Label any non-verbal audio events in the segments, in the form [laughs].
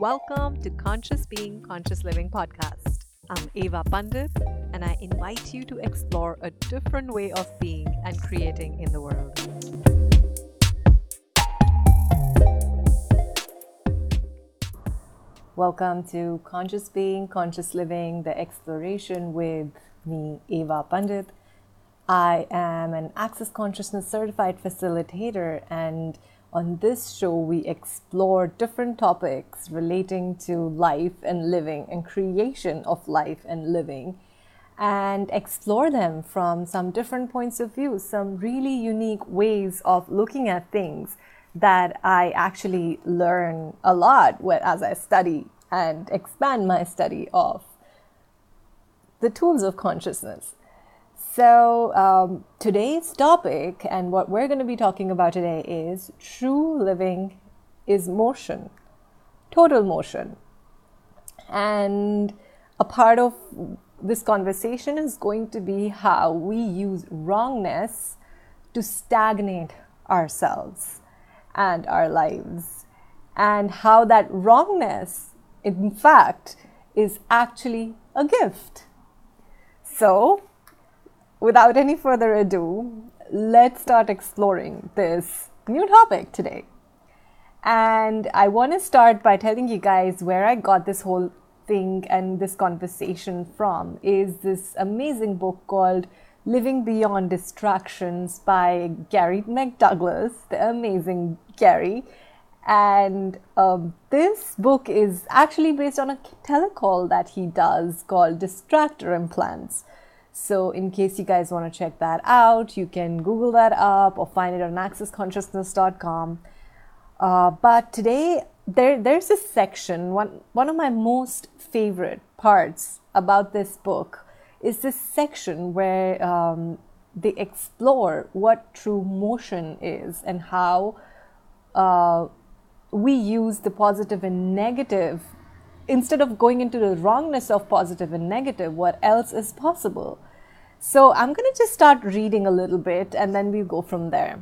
Welcome to Conscious Being, Conscious Living podcast. I'm Eva Pandit, and I invite you to explore a different way of being and creating in the world. Welcome to Conscious Being, Conscious Living, the exploration with me, Eva Pandit. I am an Access Consciousness certified facilitator and on this show, we explore different topics relating to life and living and creation of life and living and explore them from some different points of view, some really unique ways of looking at things that I actually learn a lot as I study and expand my study of the tools of consciousness. So, um, today's topic and what we're going to be talking about today is true living is motion, total motion. And a part of this conversation is going to be how we use wrongness to stagnate ourselves and our lives, and how that wrongness, in fact, is actually a gift. So, without any further ado, let's start exploring this new topic today. And I want to start by telling you guys where I got this whole thing and this conversation from is this amazing book called Living Beyond Distractions by Gary M. Douglas, the amazing Gary. And um, this book is actually based on a telecall that he does called Distractor Implants. So, in case you guys want to check that out, you can Google that up or find it on accessconsciousness.com. Uh, but today, there, there's a section, one, one of my most favorite parts about this book is this section where um, they explore what true motion is and how uh, we use the positive and negative instead of going into the wrongness of positive and negative, what else is possible? So I'm going to just start reading a little bit and then we'll go from there.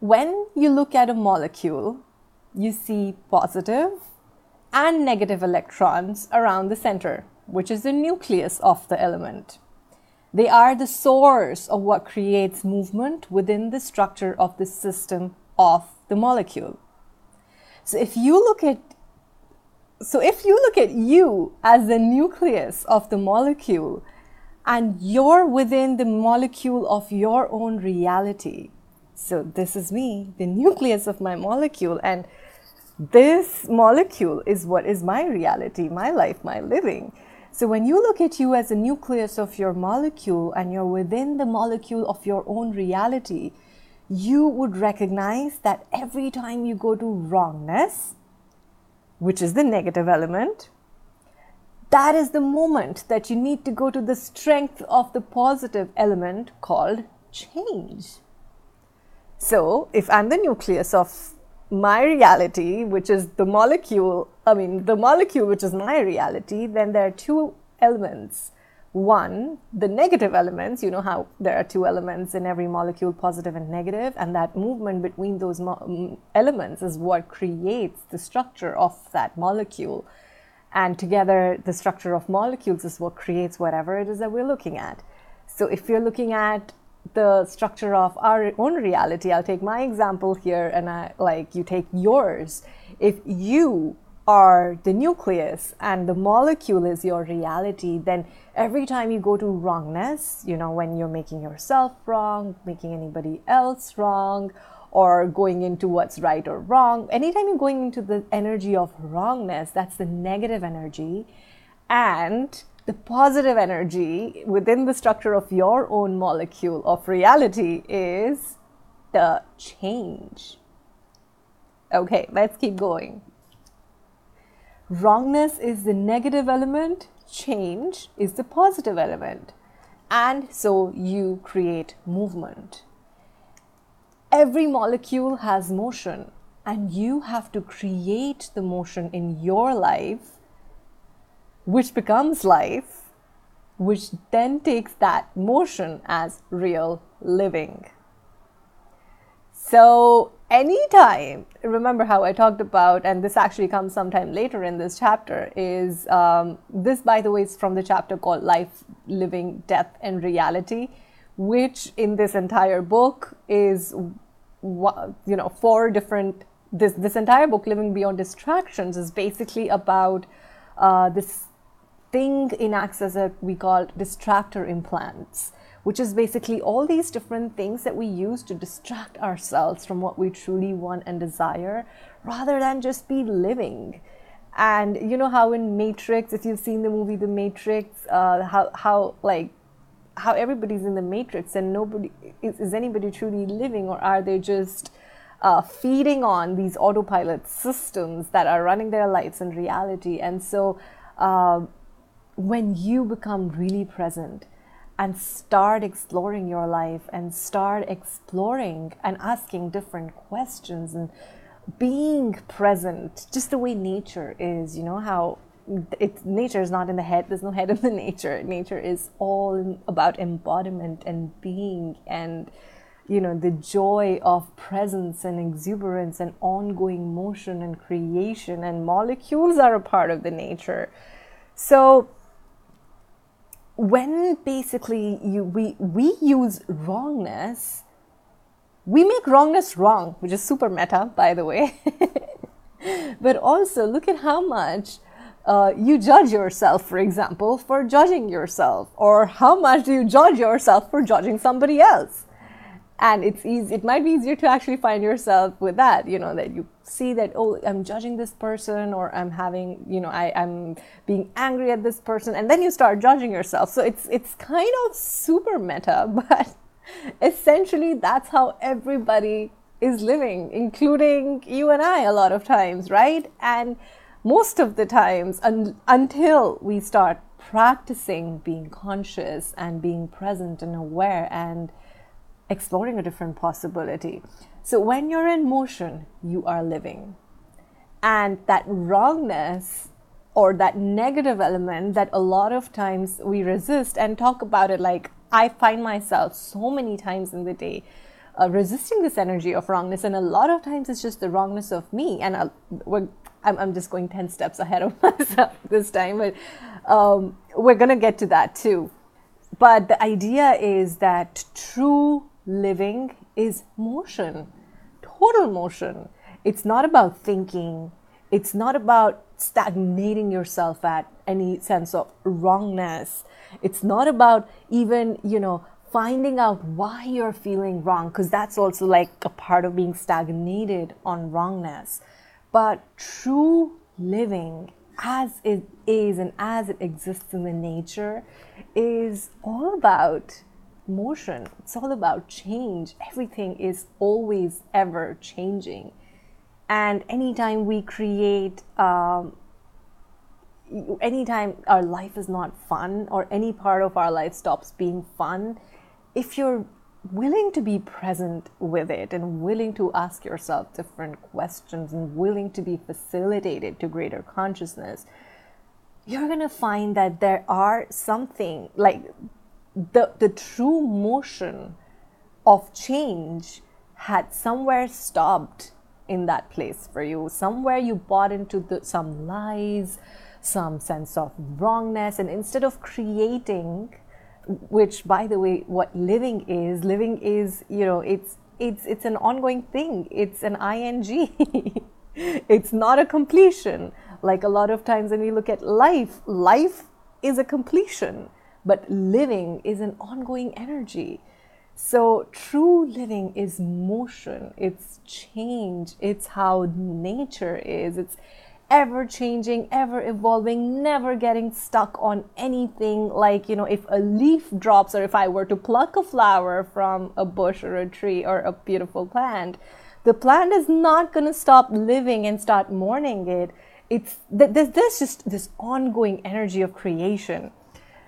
When you look at a molecule, you see positive and negative electrons around the center, which is the nucleus of the element. They are the source of what creates movement within the structure of the system of the molecule. So if you look at so if you look at you as the nucleus of the molecule, and you're within the molecule of your own reality. So, this is me, the nucleus of my molecule, and this molecule is what is my reality, my life, my living. So, when you look at you as a nucleus of your molecule and you're within the molecule of your own reality, you would recognize that every time you go to wrongness, which is the negative element, that is the moment that you need to go to the strength of the positive element called change. So, if I'm the nucleus of my reality, which is the molecule, I mean, the molecule which is my reality, then there are two elements. One, the negative elements, you know how there are two elements in every molecule, positive and negative, and that movement between those mo- mm, elements is what creates the structure of that molecule. And together, the structure of molecules is what creates whatever it is that we're looking at. So if you're looking at the structure of our own reality, I'll take my example here and I like you take yours. If you are the nucleus and the molecule is your reality, then every time you go to wrongness, you know, when you're making yourself wrong, making anybody else wrong, or going into what's right or wrong. Anytime you're going into the energy of wrongness, that's the negative energy. And the positive energy within the structure of your own molecule of reality is the change. Okay, let's keep going. Wrongness is the negative element, change is the positive element. And so you create movement every molecule has motion and you have to create the motion in your life which becomes life which then takes that motion as real living. So anytime, remember how I talked about, and this actually comes sometime later in this chapter, is um, this, by the way, is from the chapter called Life, Living, Death, and Reality, which in this entire book is, you know, four different. This, this entire book, Living Beyond Distractions, is basically about uh, this thing in Access that we call distractor implants which is basically all these different things that we use to distract ourselves from what we truly want and desire rather than just be living. And you know how in Matrix, if you've seen the movie The Matrix, uh, how, how like how everybody's in the matrix and nobody is, is anybody truly living or are they just uh, feeding on these autopilot systems that are running their lives in reality? And so uh, when you become really present and start exploring your life and start exploring and asking different questions and being present just the way nature is you know how it nature is not in the head. There's no head in the [laughs] nature. Nature is all about embodiment and being and you know the joy of presence and exuberance and ongoing motion and creation and molecules are a part of the nature. So when basically you we we use wrongness we make wrongness wrong which is super meta by the way. [laughs] But also look at how much uh, you judge yourself for example for judging yourself or how much do you judge yourself for judging somebody else? And it's easy it might be easier to actually find yourself with that you know that you see that oh i'm judging this person or i'm having you know I, i'm being angry at this person and then you start judging yourself. So it's it's kind of super meta [laughs] but essentially that's how everybody is living including you and i a lot of times right? And most of the times un- until we start practicing being conscious and being present and aware and exploring a different possibility. So when you're in motion, you are living. And that wrongness or that negative element that a lot of times we resist and talk about it like I find myself so many times in the day uh, resisting this energy of wrongness. And a lot of times it's just the wrongness of me. And i I'm, I'm just going 10 steps ahead of [laughs] myself this time, but um, we're going to get to that too. But the idea is that true living is motion, total motion. It's not about thinking, it's not about stagnating yourself at any sense of wrongness. It's not about even, you know, finding out why you're feeling wrong, because that's also like a part of being stagnated on wrongness. But true living as it is and as it exists in the nature is all about motion. It's all about change. Everything is always ever changing. And anytime we create, um, anytime our life is not fun or any part of our life stops being fun, if you're willing to be present with it and willing to ask yourself different questions and willing to be facilitated to greater consciousness, you're going to find that there are something like the, the true motion of change had somewhere stopped in that place for you. Somewhere you bought into the, some lies, some sense of wrongness, and instead of creating, which by the way, what living is, living is, you know, it's it's it's an ongoing thing. It's an ing. [laughs] it's not a completion. Like a lot of times when we look at life, life is a completion but living is an ongoing energy. So, true living is motion, it's change, it's how nature is, it's ever changing, ever evolving, never getting stuck on anything. Like, you know, if a leaf drops, or if I were to pluck a flower from a bush or a tree or a beautiful plant, the plant is not going to stop living and start mourning it. It's this there's just this ongoing energy of creation.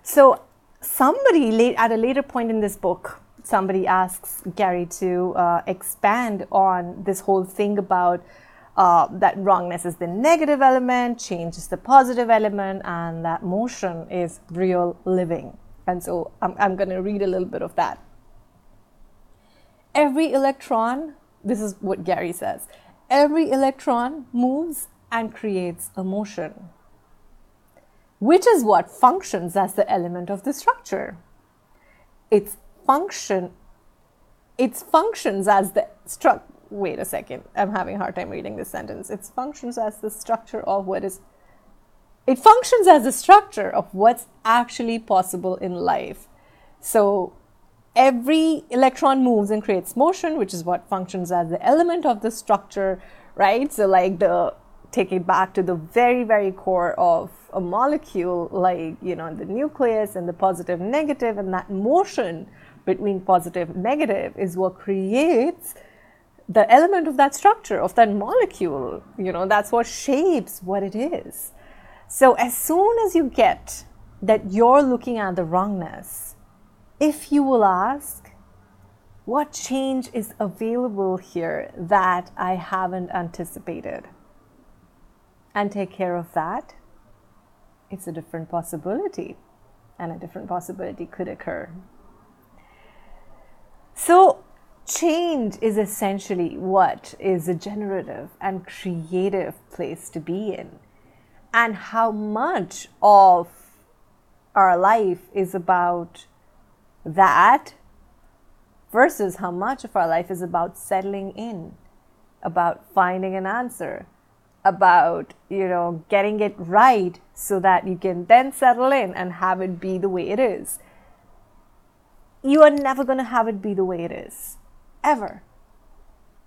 So somebody late, at a later point in this book, somebody asks Gary to uh, expand on this whole thing about uh, that wrongness is the negative element, change is the positive element, and that motion is real living. And so I'm, I'm going to read a little bit of that. Every electron this is what Gary says every electron moves and creates a motion, which is what functions as the element of the structure. Its function, its functions as the struct. Wait a second, I'm having a hard time reading this sentence. It functions as the structure of what is. It functions as the structure of what's actually possible in life. So every electron moves and creates motion, which is what functions as the element of the structure, right? So, like the take it back to the very, very core of a molecule, like you know, the nucleus and the positive, negative, and that motion between positive, negative is what creates the element of that structure of that molecule. You know, that's what shapes what it is. So, as soon as you get that you're looking at the wrongness, if you will ask, what change is available here that I haven't anticipated? And take care of that, it's a different possibility, and a different possibility could occur. So, change is essentially what is a generative and creative place to be in, and how much of our life is about that versus how much of our life is about settling in, about finding an answer, about, you know, getting it right so that you can then settle in and have it be the way it is. You are never going to have it be the way it is, ever.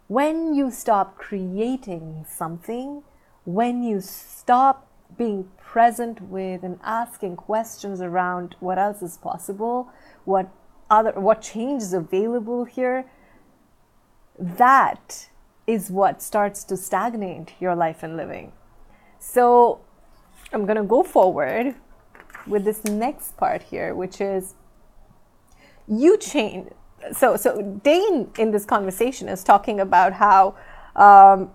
When you stop creating something, when you stop being present with and asking questions around what else is possible, what other what change is available here that is what starts to stagnate your life and living so i'm going to go forward with this next part here which is you change so so Dain in this conversation is talking about how um,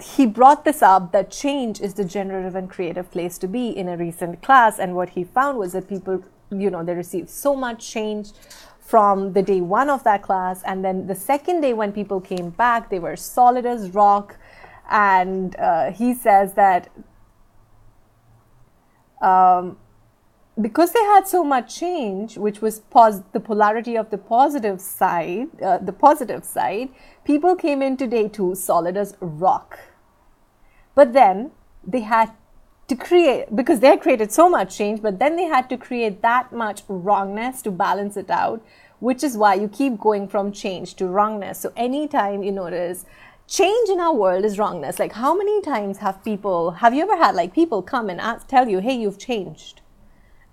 he brought this up that change is the generative and creative place to be in a recent class and what he found was that people you know, they received so much change from the day one of that class. And then the second day, when people came back, they were solid as rock. And uh, he says that um, because they had so much change, which was the polarity of the positive side, uh, the positive side, people came into day two solid as rock. But then they had to create because they had created so much change but then they had to create that much wrongness to balance it out which is why you keep going from change to wrongness. So anytime you notice change in our world is wrongness. Like how many times have people have you ever had like people come and ask, tell you hey you've changed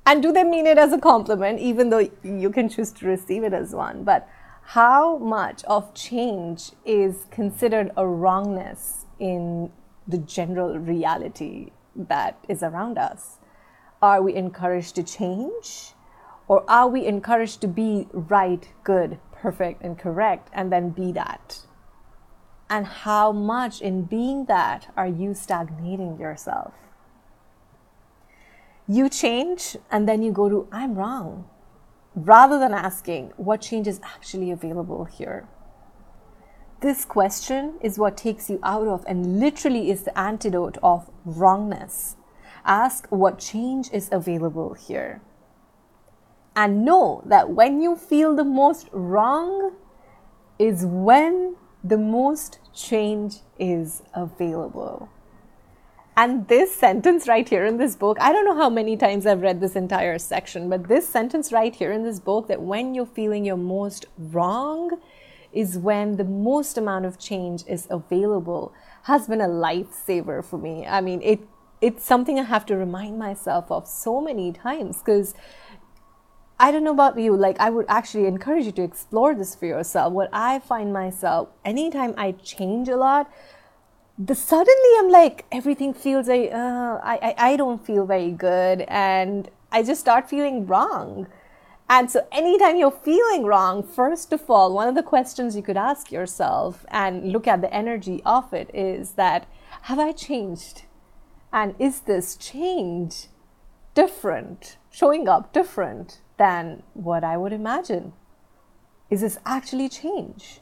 and do they mean it as a compliment even though you can choose to receive it as one but how much of change is considered a wrongness in the general reality that is around us? Are we encouraged to change? Or are we encouraged to be right, good, perfect, and correct, and then be that? And how much in being that are you stagnating yourself? You change and then you go to, I'm wrong, rather than asking, what change is actually available here? This question is what takes you out of and literally is the antidote of wrongness. Ask what change is available here. And know that when you feel the most wrong is when the most change is available. And this sentence right here in this book, I don't know how many times I've read this entire section, but this sentence right here in this book that when you're feeling your most wrong is when the most amount of change is available has been a lifesaver for me. I mean, it it's something I have to remind myself of so many times because I don't know about you, like I would actually encourage you to explore this for yourself. What I find myself anytime I change a lot, the suddenly I'm like everything feels like uh, I, I I don't feel very good and I just start feeling wrong. And so, anytime you're feeling wrong, first of all, one of the questions you could ask yourself and look at the energy of it is that have I changed? And is this change different, showing up different than what I would imagine? Is this actually change?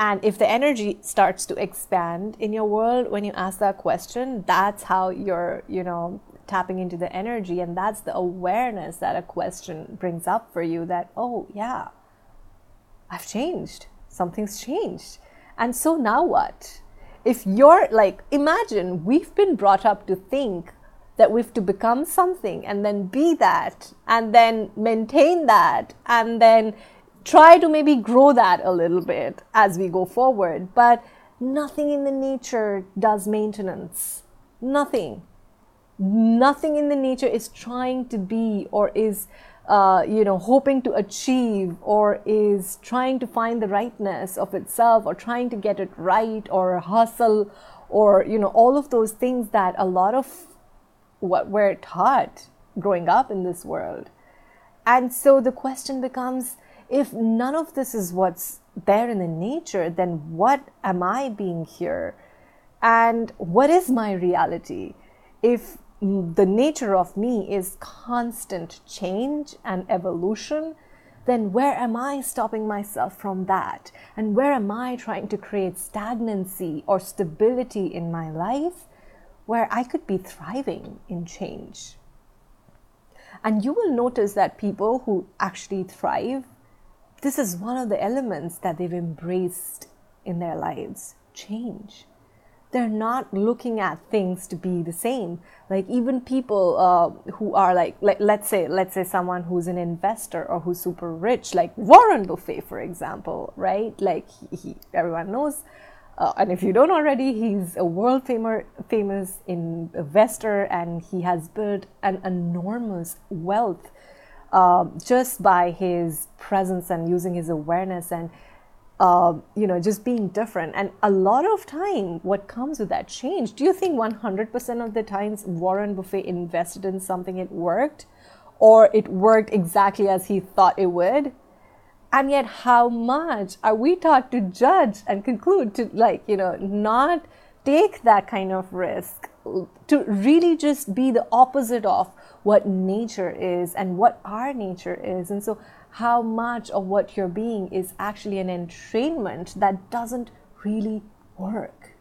And if the energy starts to expand in your world when you ask that question, that's how you're, you know, tapping into the energy. And that's the awareness that a question brings up for you that, oh, yeah, I've changed. Something's changed. And so now what? If you're like, imagine we've been brought up to think that we have to become something and then be that and then maintain that and then try to maybe grow that a little bit as we go forward. But nothing in the nature does maintenance. Nothing. Nothing in the nature is trying to be or is, uh, you know, hoping to achieve or is trying to find the rightness of itself or trying to get it right or hustle or, you know, all of those things that a lot of what we're taught growing up in this world. And so the question becomes if none of this is what's there in the nature, then what am I being here? And what is my reality? If the nature of me is constant change and evolution, then where am I stopping myself from that? And where am I trying to create stagnancy or stability in my life where I could be thriving in change? And you will notice that people who actually thrive this is one of the elements that they've embraced in their lives change. They're not looking at things to be the same. Like even people uh, who are like, like, let's say, let's say someone who's an investor or who's super rich, like Warren Buffett, for example, right? Like he, he everyone knows, uh, and if you don't already, he's a world famous famous investor, and he has built an enormous wealth um, just by his presence and using his awareness and uh, you know just being different. And a lot of time what comes with that change do you think 100% of the times warren buffett invested in something it worked? Or it worked exactly as he thought it would? And yet how much are we taught to judge and conclude to like you know not take that kind of risk to really just be the opposite of what nature is and what our nature is. And so, how much of what you're being is actually an entrainment that doesn't really work.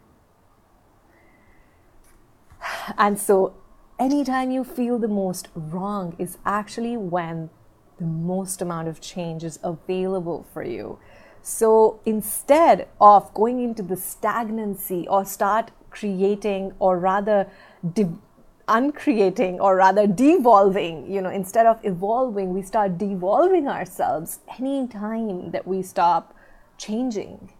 And so, anytime you feel the most wrong is actually when the most amount of change is available for you. So instead of going into the stagnancy or start creating or rather de- uncreating or rather devolving you know instead of evolving we start devolving ourselves anytime that we stop changing.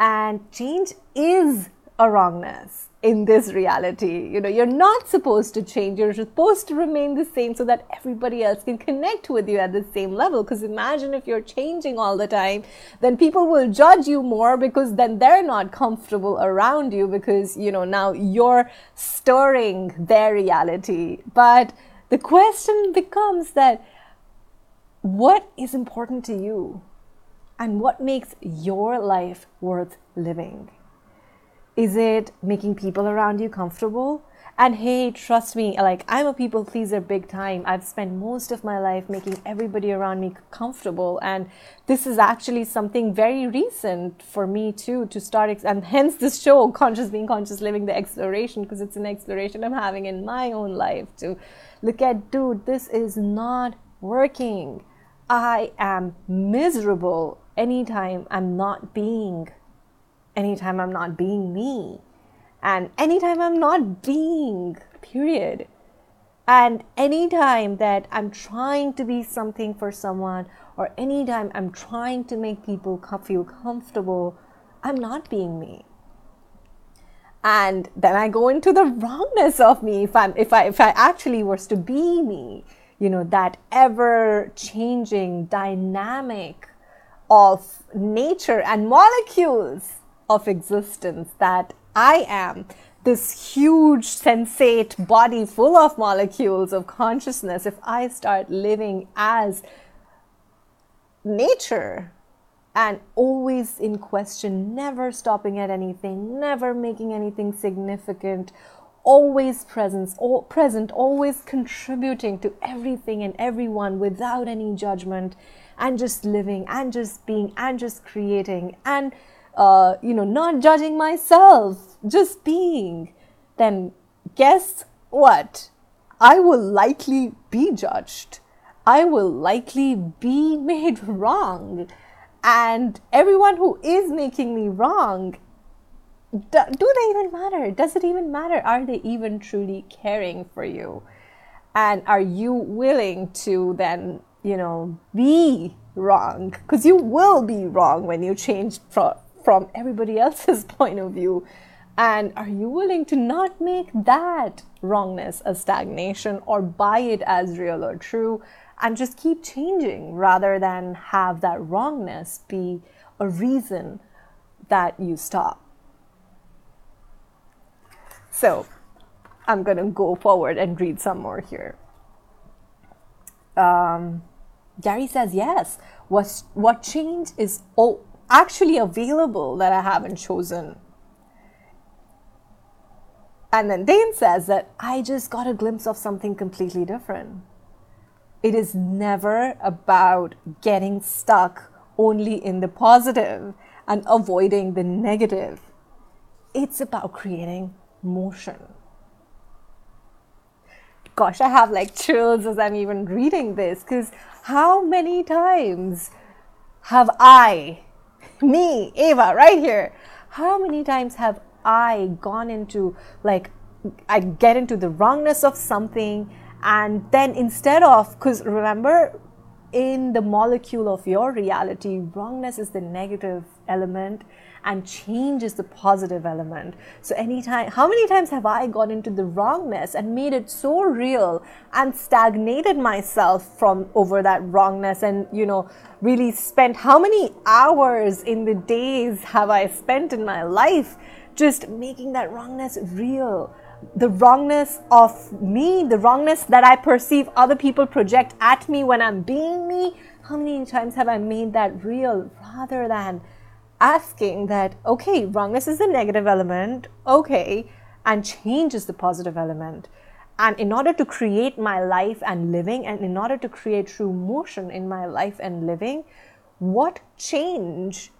And change is a wrongness in this reality. You know, you're not supposed to change. You're supposed to remain the same so that everybody else can connect with you at the same level. Because imagine if you're changing all the time, then people will judge you more because then they're not comfortable around you because, you know, now you're stirring their reality. But the question becomes that what is important to you? And what makes your life worth living? Is it making people around you comfortable? And hey, trust me, like I'm a people pleaser big time. I've spent most of my life making everybody around me comfortable. And this is actually something very recent for me too to start. Ex- and hence this show, Conscious Being, Conscious Living, the exploration, because it's an exploration I'm having in my own life to look at, dude, this is not working. I am miserable anytime I'm not being anytime I'm not being me, and anytime I'm not being, period. And anytime that I'm trying to be something for someone, or anytime I'm trying to make people feel comfortable, I'm not being me. And then I go into the wrongness of me if I'm if I if I actually was to be me, you know, that ever changing dynamic of nature and molecules of existence that I am this huge sensate body full of molecules of consciousness, if I start living as nature and always in question, never stopping at anything, never making anything significant, always presence, all, present, always contributing to everything and everyone without any judgment, and just living and just being and just creating and uh, you know, not judging myself, just being, then guess what? I will likely be judged. I will likely be [laughs] made wrong. And everyone who is making me wrong, do they even matter? Does it even matter? Are they even truly caring for you? And are you willing to then, you know, be wrong? Because you will be wrong when you change from, from everybody else's [laughs] point of view. And are you willing to not make that wrongness a stagnation or buy it as real or true and just keep changing rather than have that wrongness be a reason that you stop? So, I'm going to go forward and read some more here. Um, Gary says, yes, what, what change is oh, actually available that I haven't chosen? And then Dain says that I just got a glimpse of something completely different. It is never about getting stuck only in the positive and avoiding the negative. It's about creating motion. Gosh, I have like chills as I'm even reading this because how many times have I, me, Ava, right here, how many times have I gone into like, I get into the wrongness of something and then instead of, because remember, in the molecule of your reality, wrongness is the negative element and change is the positive element. So anytime, how many times have I gone into the wrongness and made it so real and stagnated myself from over that wrongness and, you know, really spent how many hours in the days have I spent in my life just making that wrongness real? the wrongness of me, the wrongness that I perceive other people project at me when I'm being me. How many times have I made that real rather than asking that, okay, wrongness is the negative element, okay, and change is the positive element. And in order to create my life and living, and in order to create true motion in my life and living, what change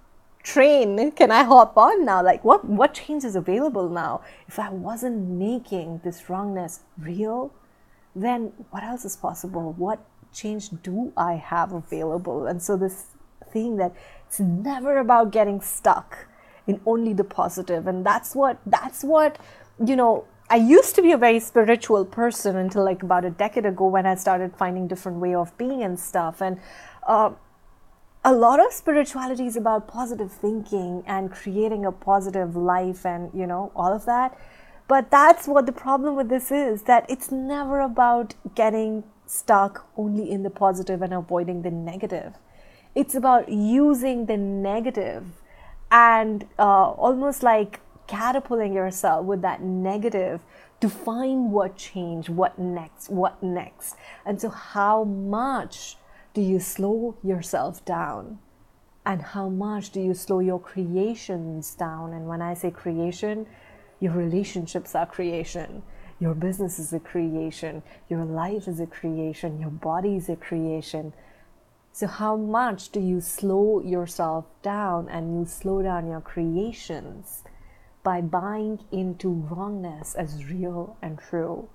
train can I hop on now? Like what what change is available now? If I wasn't making this wrongness real, then what else is possible? What change do I have available? And so this that it's never about getting stuck in only the. And that's what, that's what, you know, I used to be a very spiritual person until like about a decade ago when I started finding different way of being and stuff. And uh, a lot of spirituality is about positive thinking and creating a positive life and, you know, all of that. But that's what the problem with this is that it's never about getting stuck only in the positive and avoiding the negative. It's about using the negative and uh, almost like catapulting yourself with that negative to find what change, what next, what next. And so, how much do you slow yourself down? And how much do you slow your creations down? And when I say creation, your relationships are creation. Your business is a creation. Your life is a creation. Your body is a creation. So, how much do you slow yourself down and you slow down your creations by buying into wrongness as real and true?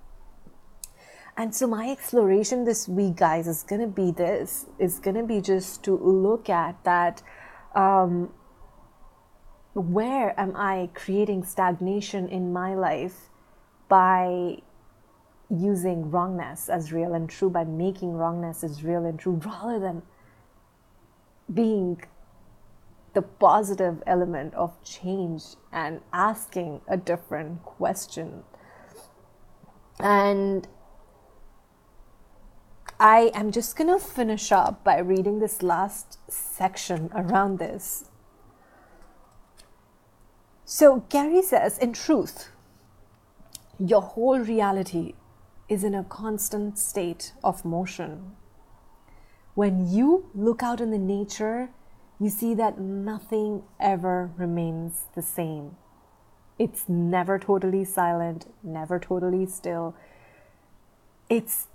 And so, my exploration this week, guys, is going to be this it's going to be just to look at that. Um, where am I creating stagnation in my life by using wrongness as real and true by making wrongness as real and true rather than being the positive element of change and asking a different question. And I am just going to finish up by reading this last section around this. So, Gary says, in truth, your whole reality is in a constant state of motion. When you look out in the nature, you see that nothing ever remains the same. It's never totally silent, never totally still. It's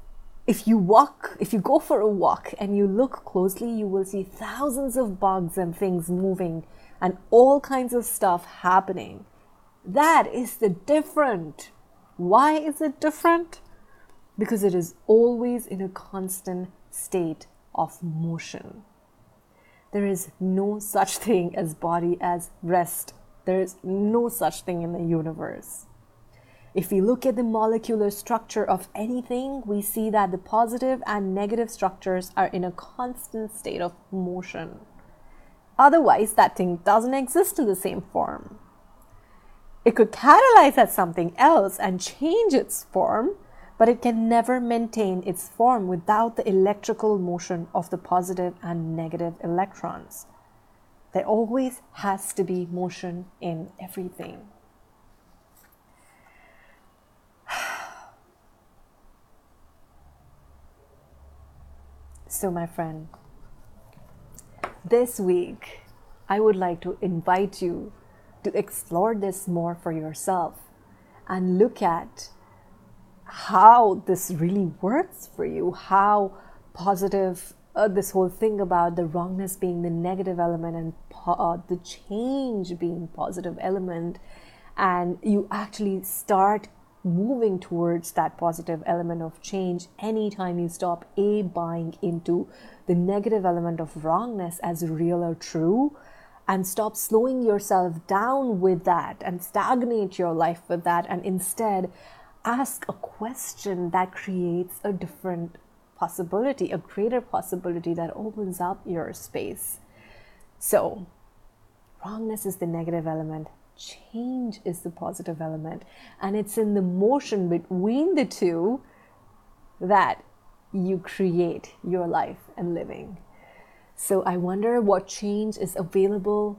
if you walk, if you go for a walk and you look closely, you will see thousands of bugs and things moving and all kinds of stuff happening. That is the different. Why is it different? Because it is always in a constant state of motion. There is no such thing as body as rest. There is no such thing in the universe. If we look at the molecular structure of anything, we see that the positive and negative structures are in a constant state of motion. Otherwise, that thing doesn't exist in the same form. It could catalyze at something else and change its form, but it can never maintain its form without the electrical motion of the positive and negative electrons. There always has to be motion in everything. [sighs] So, my friend, this week I would like to invite you to explore this more for yourself and look at how this really works for you, how positive uh, this whole thing about the wrongness being the negative element and uh, the change being positive element and you actually start moving towards that positive element of change anytime you stop a buying into the negative element of wrongness as real or true and stop slowing yourself down with that and stagnate your life with that and instead ask a question that creates a different possibility a greater possibility that opens up your space so wrongness is the negative element change is the positive element. And it's in the motion between the two that you create your life and living. So I wonder what change is available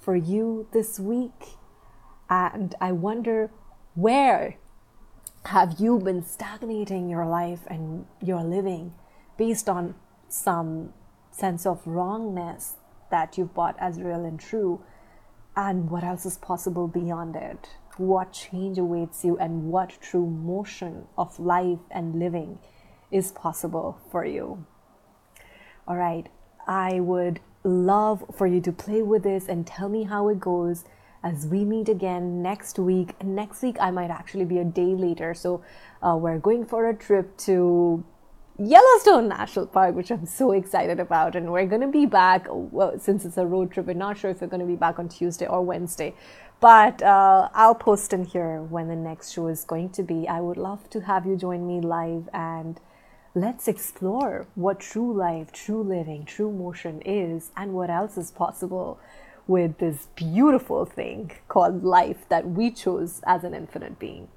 for you this week. And I wonder where have you been stagnating your life and your living based on some sense of wrongness that you've bought as real and true and what else is possible beyond it. What change awaits you, and what true motion of life and living is possible for you. All right, I would love for you to play with this and tell me how it goes as we meet again next week. Next week, I might actually be a day later. So, uh, we're going for a trip to Yellowstone National Park, which I'm so excited about. And we're going to be back, well, since it's a road trip, we're not sure if we're going to be back on Tuesday or Wednesday. But uh, I'll post in here when the next show is going to be. I would love to have you join me live and let's explore what true life, true living, true motion is and what else is possible with this beautiful thing called life that we chose as an infinite being.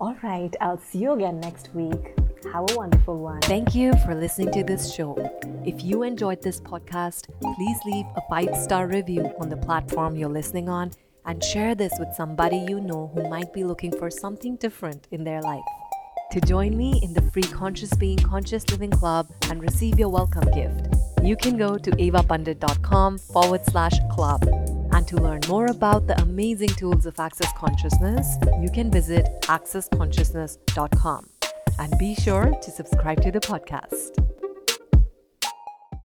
All right, I'll see you again next week. Have a wonderful one. Thank you for listening to this show. If you enjoyed this podcast, please leave a five star review on the platform you're listening on and share this with somebody you know who might be looking for something different in their life. To join me in the free Conscious Being Conscious Living Club and receive your welcome gift, you can go to evapandit.com forward slash club. And to learn more about the amazing tools of Access Consciousness, you can visit accessconsciousness.com and be sure to subscribe to the podcast.